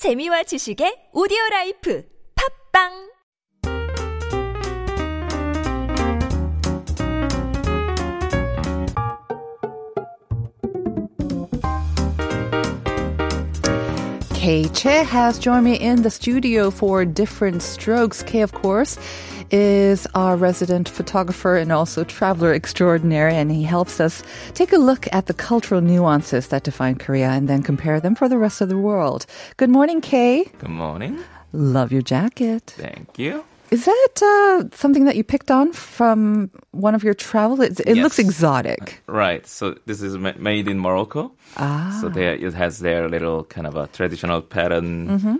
재미와 지식의 오디오 라이프 팝빵 Kay Che has joined me in the studio for Different Strokes. Kay, of course, is our resident photographer and also traveler extraordinaire, and he helps us take a look at the cultural nuances that define Korea and then compare them for the rest of the world. Good morning, Kay. Good morning. Love your jacket. Thank you. Is that uh, something that you picked on from one of your travels? It, it looks exotic. Right. So this is ma- made in Morocco. Ah. So there it has their little kind of a traditional pattern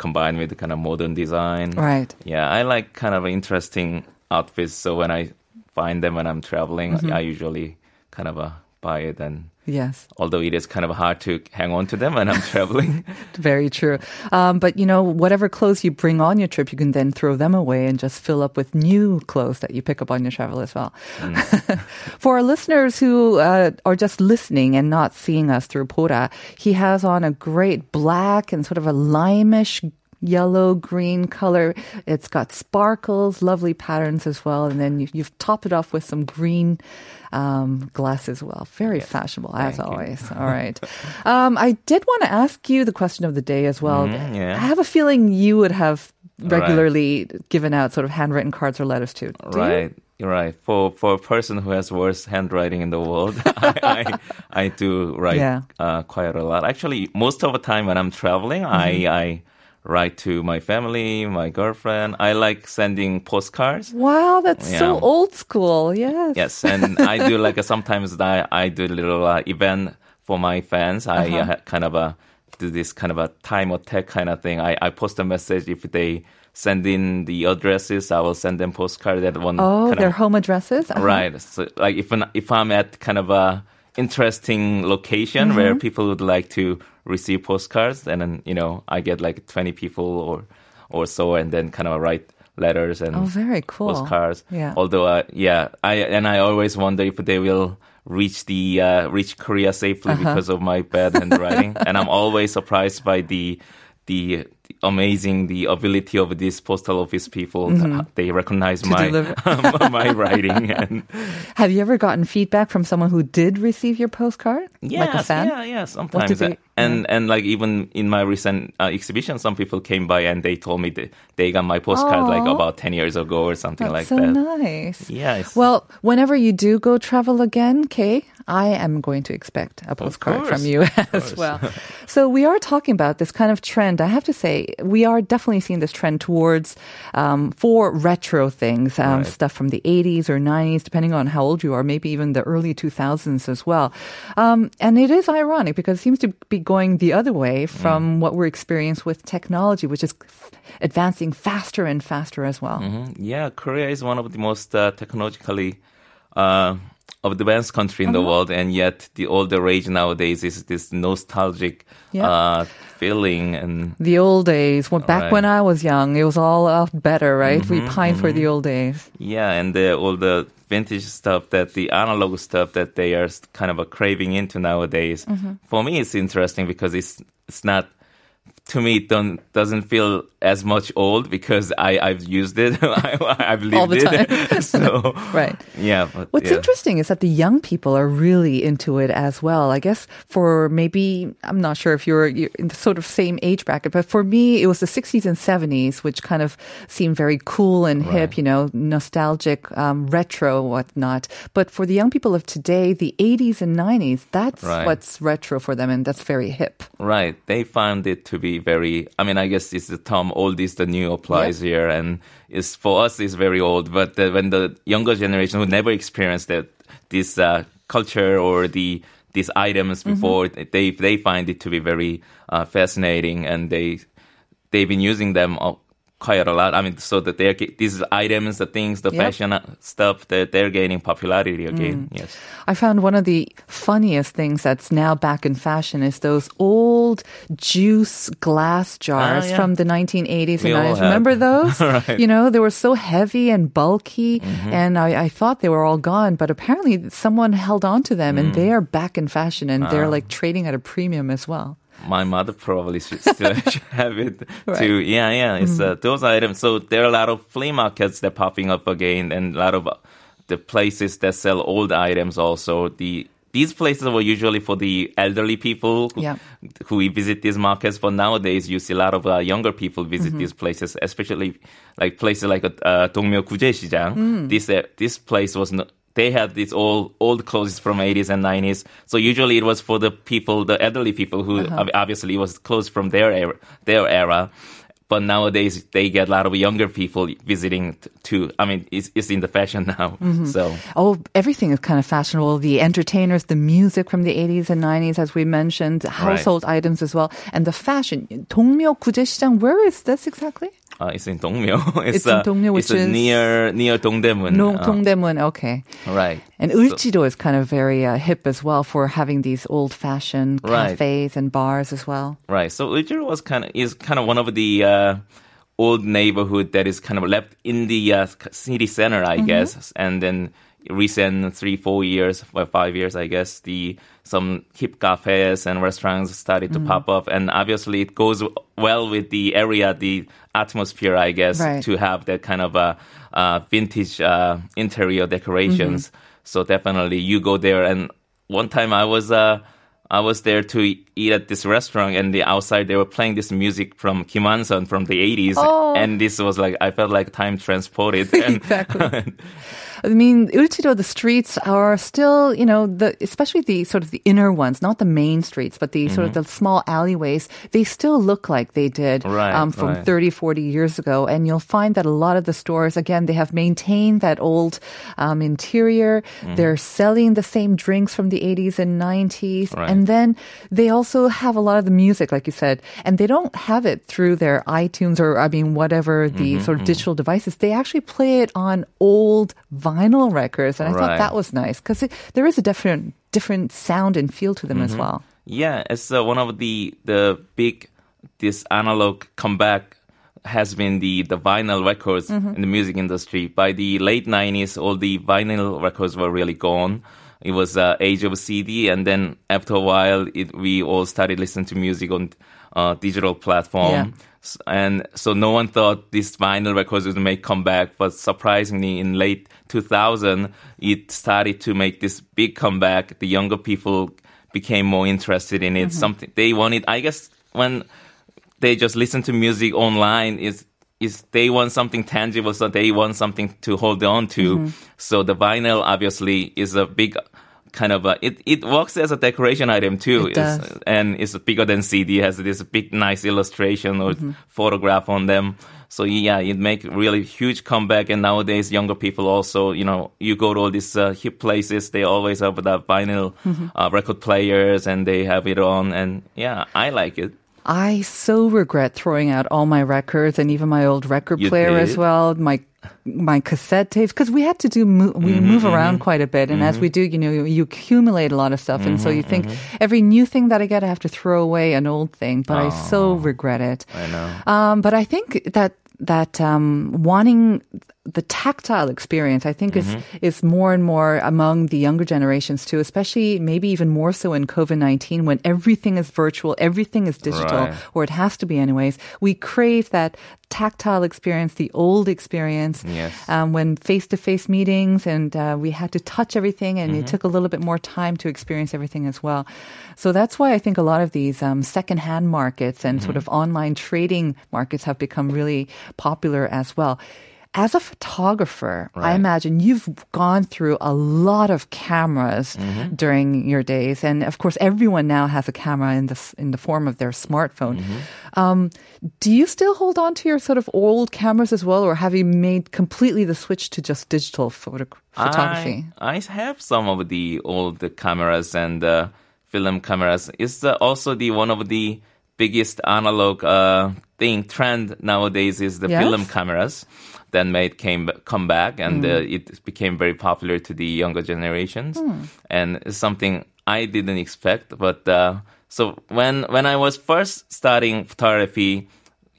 combined with the kind of modern design. Right. Yeah, I like kind of interesting outfits. So when I find them when I'm traveling, Mm-hmm. I usually kind of uh, buy it. And Yes. although it is kind of hard to hang on to them when I'm traveling. Very true. Um, but you know, whatever clothes you bring on your trip, you can then throw them away and just fill up with new clothes that you pick up on your travel as well. For our listeners who uh, are just listening and not seeing us through Pora, he has on a great black and sort of a limeish yellow green color. It's got sparkles, lovely patterns as well, and then you, you've topped it off with some green um, glass as well. Very fashionable as Thank you. always. All right. Um, I did want to ask you the question of the day as well. Mhm, yeah. I have a feeling you would have Right. regularly given out sort of handwritten cards or letters too. Do? Right. You're right. For for a person who has worse handwriting in the world, I, I I do write Yeah. uh, quite a lot. Actually, most of the time when I'm traveling, Mm-hmm. I I write to my family, my girlfriend. I like sending postcards. Wow, that's so old school. Yes. Yes, and I do like a, sometimes I I do a little uh, event for my fans. I Uh-huh. uh, kind of a do this kind of a time attack kind of thing. I I post a message if they send in the addresses, I will send them postcard that one. Oh, their of, home addresses? Uh-huh. Right. So like if an, if I'm at kind of a interesting location where Mm-hmm. people would like to receive postcards, and then you know I get like 20 people or or so, and then kind of write letters and Oh, very cool. postcards. Yeah. Although, uh, yeah, I and I always wonder if they will reach the uh, reach Korea safely Uh-huh. because of my bad handwriting, and I'm always surprised by the the. Amazing the ability of these postal office people. They recognize my my writing and Have you ever gotten feedback from someone who did receive your postcard? yes, like a fan? yeah, yeah. Sometimes, they- and and like even in my recent uh, exhibition, some people came by and they told me that they got my postcard like about ten years ago or something That's like so that. nice. Yes. Well, whenever you do go travel again, Kay, I am going to expect a postcard from you as well. so we are talking about this kind of trend. I have to say, we are definitely seeing this trend towards um, for retro things, um, Right. stuff from the 80s or 90s, depending on how old you are, maybe even the early 2000s as well. Um, and it is ironic because it seems to be going the other way from what we're experiencing with technology, which is advancing faster and faster as well. Mhm. Yeah, Korea is one of the most uh, technologically uh, advanced country in the Uh-huh. world, and yet the all the rage nowadays is this nostalgic Yeah. uh, feeling and. The old days, when, back Right. when I was young, it was all uh, better, right? we Mm-hmm, pine for the old days. Yeah, and the, all the vintage stuff that the analog stuff that they are kind of a craving into nowadays. Mm-hmm. For me, it's interesting because it's it's not. To me, it don't doesn't feel as much old because I I've used it. I, I've lived All the it. time. so Right. yeah. But What's yeah. interesting is that the young people are really into it as well. I guess for maybe, I'm not sure if you're, you're in the sort of same age bracket, but for me, it was the 60s and 70s, which kind of seemed very cool and hip, you know, nostalgic, um, retro, whatnot. But for the young people of today, the 80s and 90s, that's Right. what's retro for them and that's very hip. Right. They found it to be very, I mean, I guess it's the term old is the new applies here. And it's for us, it's very old. But the, when the younger generation who never experienced that, this uh, culture or the, these items before, they, they find it to be very uh, fascinating and they, they've been using them uh, quite a lot. I mean, so that they're, these items, the things, the Yep. fashion uh, stuff, that they're gaining popularity again. Yes. I found one of the funniest things that's now back in fashion is those old juice glass jars Ah, yeah. from the 1980s We and all 90s. Remember those? Right. Mm-hmm. You know, they were so heavy and bulky, and I, I thought they were all gone, but apparently someone held on to them, Mm. and they are back in fashion, and they're Ah. like trading at a premium as well my mother probably should still should have it Right. too. Yeah, yeah. It's uh, those items. So there are a lot of flea markets that popping up again, and a lot of uh, the places that sell old items. Also, the these places were usually for the elderly people who, Yeah. who visit these markets. But nowadays, you see a lot of uh, younger people visit these places, especially like places like uh, 동묘 구제시장. This uh, this place was. No, they had these old old clothes from 80s and 90s. So usually it was for the people, the elderly people who ob- obviously it was clothes from their era, their era. But nowadays they get a lot of younger people visiting t- too. I mean, it's, it's in the fashion now. So Oh, everything is kind of fashionable. The entertainers, the music from the 80s and 90s, as we mentioned, household items as well, and the fashion. 동묘 구제시장, where is this exactly? Uh, it's in Dongmyo. It's, It's in uh, Dongmyo, it's which uh, is- near near Dongdaemun. No, uh, Dongdaemun, okay. right. And Euljiro is kind of very uh, hip as well for having these old-fashioned Right. cafes and bars as well. Right. So Euljiro was kind of is kind of one of the uh, old neighborhood that is kind of left in the uh, city center, I guess. And then recent three, four years, or five years, I guess, the some hip cafes and restaurants started to pop up, and obviously it goes well with the area, the atmosphere, I guess, Right. to have that kind of uh, uh, vintage uh, interior decorations. So definitely, you go there. And one time, I was. Uh, I was there to eat at this restaurant, and the outside they were playing this music from Kim Wan-sun from the 80s, Oh. and this was like I felt like time transported. And- Exactly. I mean, Euljiro, the streets are still, you know, the especially the sort of the inner ones, not the main streets, but the sort of the small alleyways. They still look like they did Mm-hmm. Right, um, from right. 30, 40 years ago. And you'll find that a lot of the stores, again, they have maintained that old um, interior. Mm-hmm. They're selling the same drinks from the 80s and 90s. Right. And then they also have a lot of the music, like you said, and they don't have it through their iTunes or, I mean, whatever the Mm-hmm, sort of digital devices. They actually play it on old vinyl records. And I thought that was nice because there is a different, different sound and feel to them Mm-hmm. as well. Yeah, it's uh, one of the the big this analog comeback has been the the vinyl records in the music industry. By the late '90s, all the vinyl records were really gone. It was uh, age of CD, and then after a while, it, we all started listening to music on uh, digital platform. Yeah. And so no one thought this vinyl records would make comeback, but surprisingly, in late 2000, it started to make this big comeback. The younger people became more interested in it. Something they wanted, I guess, when they just listen to music online is is they want something tangible, so they want something to hold on to. So the vinyl obviously is a big kind of a, it it works as a decoration item too, It It's- does. and it's bigger than CD. Has this big nice illustration or photograph on them. So yeah, it make really huge comeback. And nowadays, younger people also, you know, you go to all these uh, hip places, they always have the vinyl uh, record players, and they have it on. And yeah, I like it. I so regret throwing out all my records and even my old record You player as well. My my cassette tapes because we had to do mo- we Mm-hmm, move around quite a bit, and as we do, you know, you, you accumulate a lot of stuff, and so you think Mm-hmm, every new thing that I get, I have to throw away an old thing. But I so regret it. I know. Um, but I think that that um, wanting the tactile experience, I think, Mm-hmm. is is more and more among the younger generations too. Especially maybe even more so in COVID nineteen, when everything is virtual, everything is digital, Right. or it has to be anyways. We crave that tactile experience, the old experience. Yes. Um, when face to face meetings, and uh, we had to touch everything, and it took a little bit more time to experience everything as well. So that's why I think a lot of these um, secondhand markets and sort of online trading markets have become really popular as well. As a photographer, I imagine you've gone through a lot of cameras during your days, and of course, everyone now has a camera in the in the form of their smartphone. Um, do you still hold on to your sort of old cameras as well, or have you made completely the switch to just digital photo- photography? I, I have some of the old cameras and uh, film cameras. It's uh, also the one of the biggest analog uh, thing trend nowadays is the Yes? film cameras that made came come back and uh, it became very popular to the younger generations. And it's something I didn't expect but uh, so when when I was first starting photography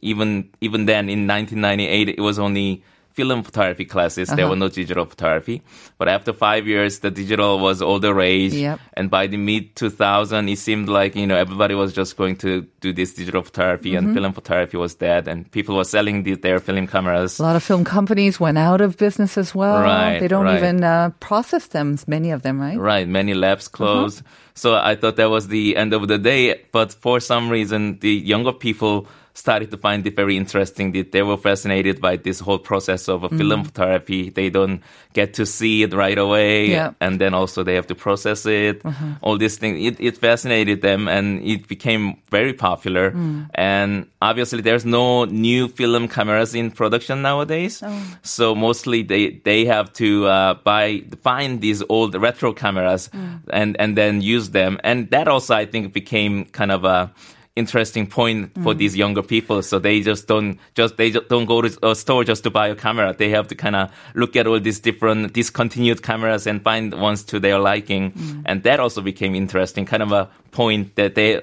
even even then in 1998 it was only film photography classes. There were uh-huh. no digital photography. But after five years, the digital was all the rage. Yep. And by the mid 2000, it seemed like, you know, everybody was just going to do this digital photography and mm-hmm. film photography was dead and people were selling the, their film cameras. A lot of film companies went out of business as well. Right, they don't right. even uh, process them, many of them, right? Right, many labs uh-huh. closed. So I thought that was the end of the day. But for some reason, the younger people started to find it very interesting. That They were fascinated by this whole process of a mm-hmm. film photography. They don't get to see it right away. Yeah. And then also they have to process it. Mm-hmm. All these things. It, it fascinated them and it became very popular. Mm. And obviously there's no new film cameras in production nowadays. Oh. So mostly they, they have to uh, buy, find these old retro cameras mm. and, and then use them. And that also I think became kind of a, interesting point for these mm. younger people. So they just don't just they just don't go to a uh, store just to buy a camera. They have to kind of look at all these different discontinued cameras and find ones to their liking. Mm. And that also became interesting. Kind of a point that they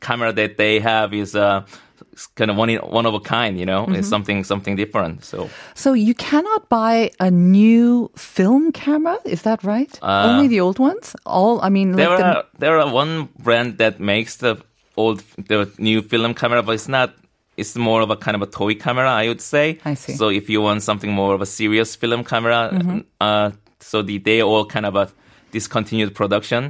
camera that they have is uh kind of one one of a kind. You know, it's mm-hmm. something something different. So So you cannot buy a new film camera, is that right? Uh, Only the old ones? All, I mean, there like the, are there are one brand that makes the old the new film camera, but it's not. It's more of a kind of a toy camera, I would say. I see. So if you want something more of a serious film camera, uh, so the, they all kind of a discontinued production.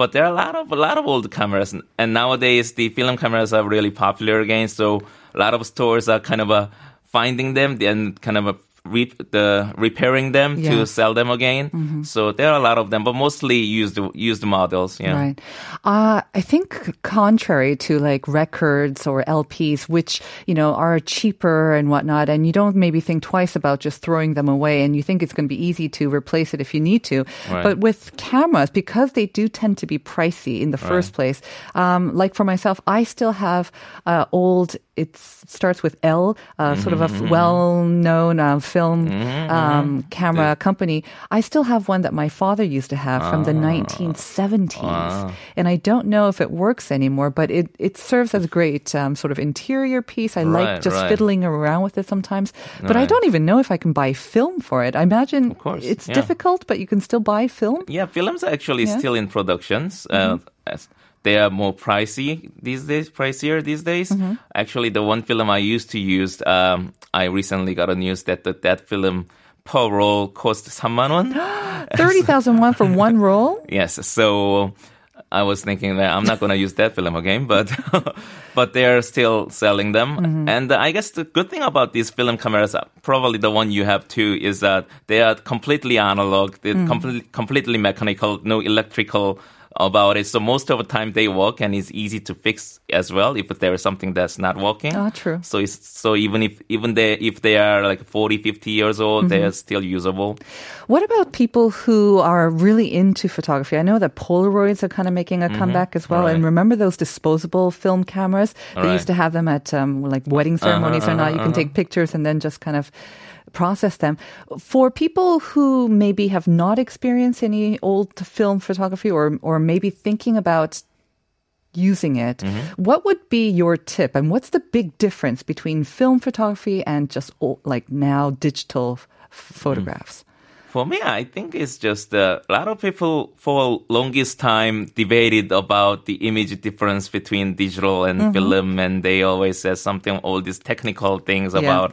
But there are a lot of a lot of old cameras, and nowadays the film cameras are really popular again. So a lot of stores are kind of a finding them and kind of a re- the repairing them Yeah. to sell them again. So there are a lot of them, but mostly used used models. Yeah. Right. Uh, I think contrary to like records or LPs, which, you know, are cheaper and whatnot, and you don't maybe think twice about just throwing them away and you think it's going to be easy to replace it if you need to. Right. But with cameras, because they do tend to be pricey in the first place, um, like for myself, I still have uh, old, it starts with L, uh, sort of a Mm-hmm, well-known uh, film um, camera company. I still have one that my father used to have from Ah. the 1970s, and I don't know if it works anymore. But it it serves as a great um, sort of interior piece. I like just right. fiddling around with it sometimes, but I don't even know if I can buy film for it. I imagine of course, it's yeah. difficult, but you can still buy film. Yeah, films are actually Yeah. Mm-hmm. still in productions. Uh, as they are more pricey these days, pricier these days. Mm-hmm. Actually, the won film I used to use, um, I recently got a news that the, that film per roll cost 3만 won. Thirty thousand one for one roll. yes, so I was thinking that I'm not going to use that film again, but but they're still selling them. Mm-hmm. And I guess the good thing about these film cameras, uh, probably the one you have too, is that they are completely analog, they're Mm. completely completely mechanical, no electrical about it. So most of the time they work and it's easy to fix as well if there is something that's not working. Ah, true. So it's so even if even they if they are like 40, 50 years old, they Mm-hmm. are still usable. What about people who are really into photography? I know that Polaroids are kind of making a comeback as well. And Mm-hmm. Remember those disposable film cameras? They Right. used to have them at um, like wedding ceremonies or not. You can take pictures and then just kind of process them. For people who maybe have not experienced any old film photography or or maybe thinking about using it, Mm-hmm. what would be your tip? And what's the big difference between film photography and just old, like now digital f- photographs? For me, I think it's just uh, a lot of people for longest time debated about the image difference between digital and Mm-hmm. film, and they always said something all these technical things Yeah. about.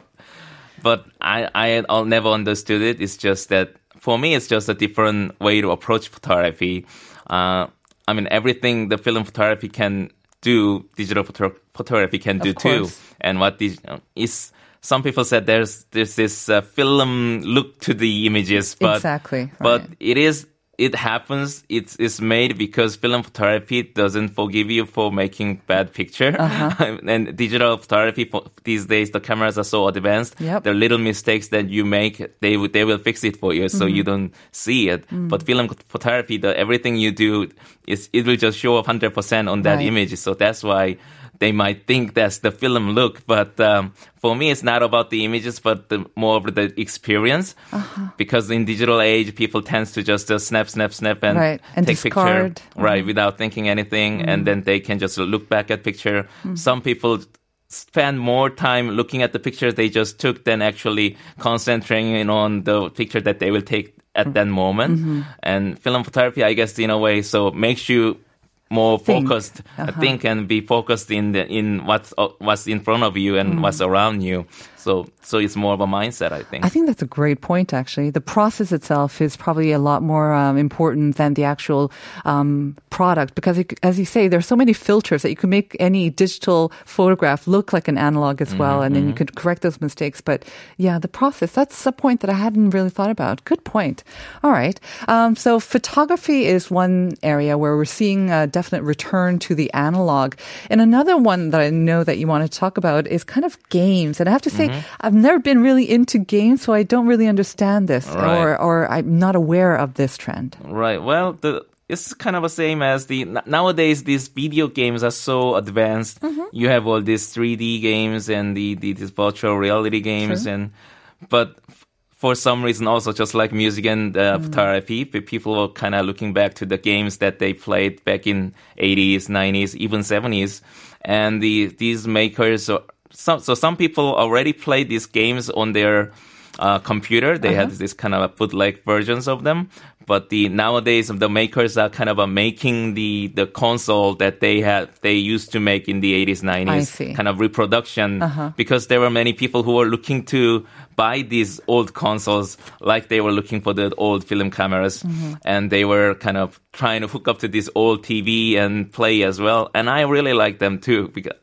But I I I'll never understood it. It's just that for me, it's just a different way to approach photography. Uh, I mean, everything the film photography can do, digital photo- photography can do too. And what this is, some people said there's there's this uh, film look to the images, but Exactly, but it is it happens. It's it's made because film photography doesn't forgive you for making bad picture, Uh-huh. and digital photography for, these days the cameras are so advanced. Yep. The little mistakes that you make, they will they will fix it for you, so Mm-hmm. you don't see it. Mm. But film photography, the everything you do is it will just show up hundred percent on that Right. image. So that's why they might think that's the film look. But um, for me, it's not about the images, but the, more of the experience. Uh-huh. Because in digital age, people tends to just uh, snap, snap, snap, and Right, and take discard. Mm-hmm. picture right without thinking anything, and then they can just look back at picture. Mm. Some people spend more time looking at the pictures they just took than actually concentrating on the picture that they will take at that moment. Mm-hmm. And film photography, I guess, in a way, so makes you more Think. focused, Uh-huh. think and be focused in the in what's uh, what's in front of you and Mm. what's around you. So so it's more of a mindset, I think. I think that's a great point, actually. The process itself is probably a lot more um, important than the actual um, product because, it, as you say, there's so many filters that you can make any digital photograph look like an analog as well, and then you could correct those mistakes. But yeah, the process, that's a point that I hadn't really thought about. Good point. All right. Um, so photography is one area where we're seeing a definite return to the analog. And another one that I know that you want to talk about is kind of games. And I have to say, I've never been really into games, so I don't really understand this Right. or, or I'm not aware of this trend. Right. Well, the it's kind of the same as the nowadays these video games are so advanced. Mm-hmm. You have all these 3D games and the, the these virtual reality games and but for some reason also just like music and uh, Mm. photography, people are kind of looking back to the games that they played back in 80s, 90s, even 70s. And the these makers some so some people already played these games on their uh, computer. They had this kind of bootleg versions of them. But the nowadays the makers are kind of uh, making the the console that they had they used to make in the 80s 90s kind of reproduction. Because there were many people who were looking to buy these old consoles like they were looking for the old film cameras. And they were kind of trying to hook up to this old TV and play as well. And I really like them too because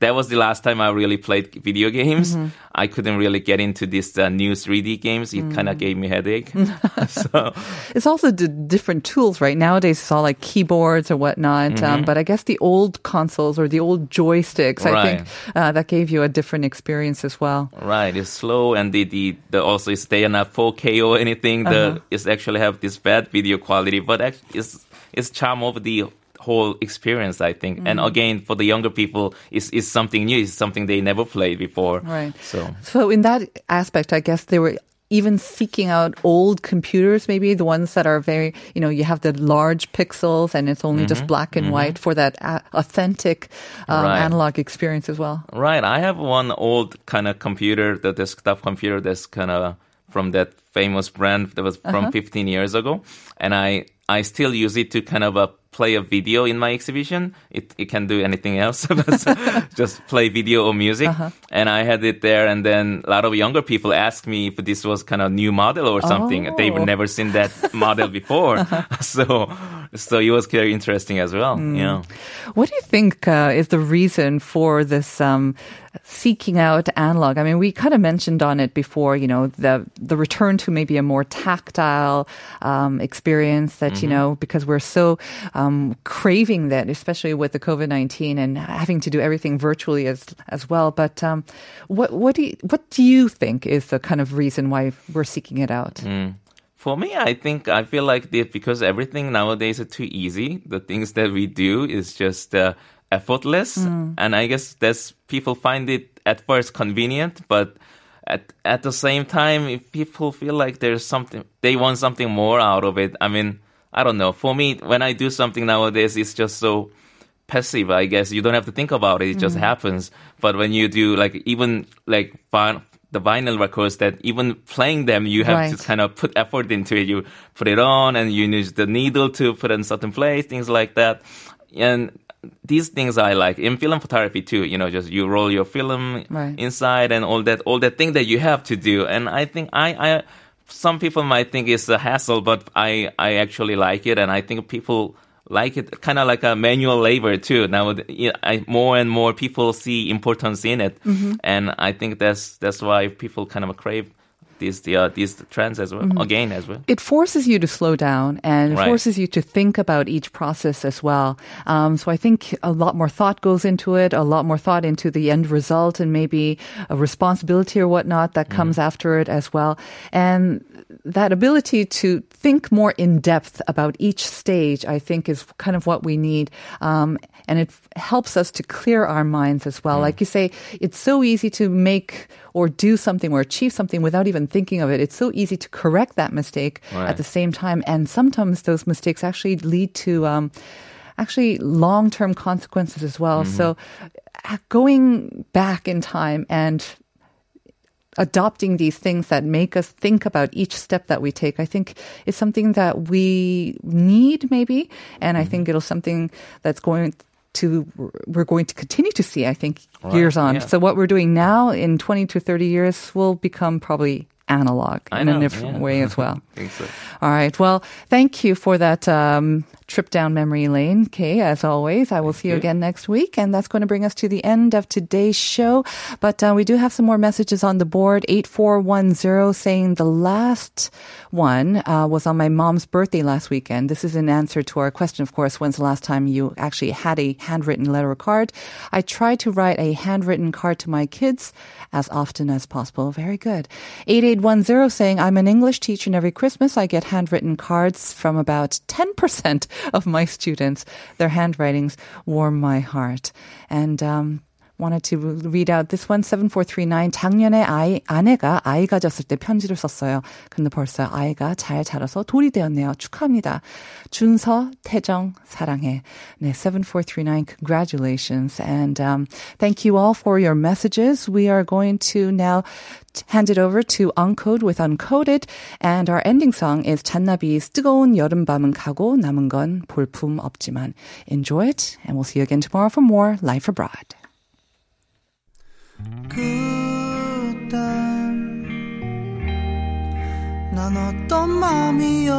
that was the last time I really played video games. I couldn't really get into this uh, new 3D games. It kind of gave me headache. so It's also the different tools, right? Nowadays, it's all like keyboards or whatnot. Mm-hmm. Um, but I guess the old consoles or the old joysticks, I think uh, that gave you a different experience as well. Right, it's slow and the, the, the also it's stay not 4K or anything. The it's actually have this bad video quality, but actually it's it's charm of the whole experience, I think. And again, for the younger people, it's, it's something new. It's something they never played before. Right. So So in that aspect, I guess they were even seeking out old computers, maybe the ones that are very, you know, you have the large pixels and it's only just black and white for that uh, authentic um, Right. analog experience as well. Right. I have one old kind of computer, the desktop computer that's kind of from that famous brand that was from 15 years ago. And I, I still use it to kind of uh, play a video in my exhibition. It, it can do anything else, but just play video or music. And I had it there. And then a lot of younger people asked me if this was kind of new model or something. They've Oh. never seen that model before. So, so it was very interesting as well. Yeah. What do you think uh, is the reason for this um, seeking out analog? I mean, we kind of mentioned on it before. You know, the the return to maybe a more tactile um, experience that you know because we're so um, craving that, especially with the COVID nineteen and having to do everything virtually as as well. But um, what what do you, what do you think is the kind of reason why we're seeking it out? For me, I think I feel like the, because everything nowadays is too easy. The things that we do is just uh, effortless, and I guess that's people find it at first convenient, but at at the same time, if people feel like there's something they want something more out of it. I mean, I don't know. For me, when I do something nowadays, it's just so passive. I guess you don't have to think about it; it just happens. But when you do like even like vi- the vinyl records, that even playing them, you have Right. to kind of put effort into it. You put it on, and you use the needle to put in certain place, things like that. And these things I like in film photography too. You know, just you roll your film Right. inside and all that, all that thing that you have to do. And I think I, I, some people might think it's a hassle, but I, I actually like it, and I think people like it, kind of like a manual labor too. Now, I, more and more people see importance in it, mm-hmm. and I think that's that's why people kind of crave these the, uh, these trends as well, again as well. it forces you to slow down and Right. forces you to think about each process as well. Um, so I think a lot more thought goes into it, a lot more thought into the end result, and maybe a responsibility or whatnot that comes after it as well. And that ability to think more in depth about each stage, I think, is kind of what we need. Um, and it helps us to clear our minds as well. Like you say, it's so easy to make or do something or achieve something without even thinking of it. It's so easy to correct that mistake Right. at the same time. And sometimes those mistakes actually lead to, um, actually long-term consequences as well. So going back in time and adopting these things that make us think about each step that we take, I think is something that we need maybe. And I think mm-hmm. it'll something that's going to, we're going to continue to see, I think, right. years on. Yeah. So what we're doing now in 20 to 30 years will become probably analog in a different yeah. way as well. so. All right. Well, thank you for that um, trip down memory lane, Kay, as always. I will see you again next week. And that's going to bring us to the end of today's show. But uh, we do have some more messages on the board. 8410 saying the last one uh, was on my mom's birthday last weekend. This is in answer to our question, of course, when's the last time you actually had a handwritten letter or card? I try to write a handwritten card to my kids as often as possible. Very good. 8810 saying, I'm an English teacher and every Christmas I get handwritten cards from about 10% of my students. Their handwritings warm my heart. And um, wanted to read out this one 7439 작년에 아이 아내가 아이 가졌을 때 편지를 썼어요. 근데 벌써 아이가 잘 자라서 돌이 되었네요. 축하합니다. 준서 태정 사랑해. 네 7439 congratulations and um, thank you all for your messages. We are going to now hand it over to Uncode with Uncoded. And our ending song is 잔나비's 뜨거운 여름밤은 가고 남은 건 볼품 없지만. Enjoy it, and we'll see you again tomorrow for more Life Abroad. 그땐 난 어떤 마음이었길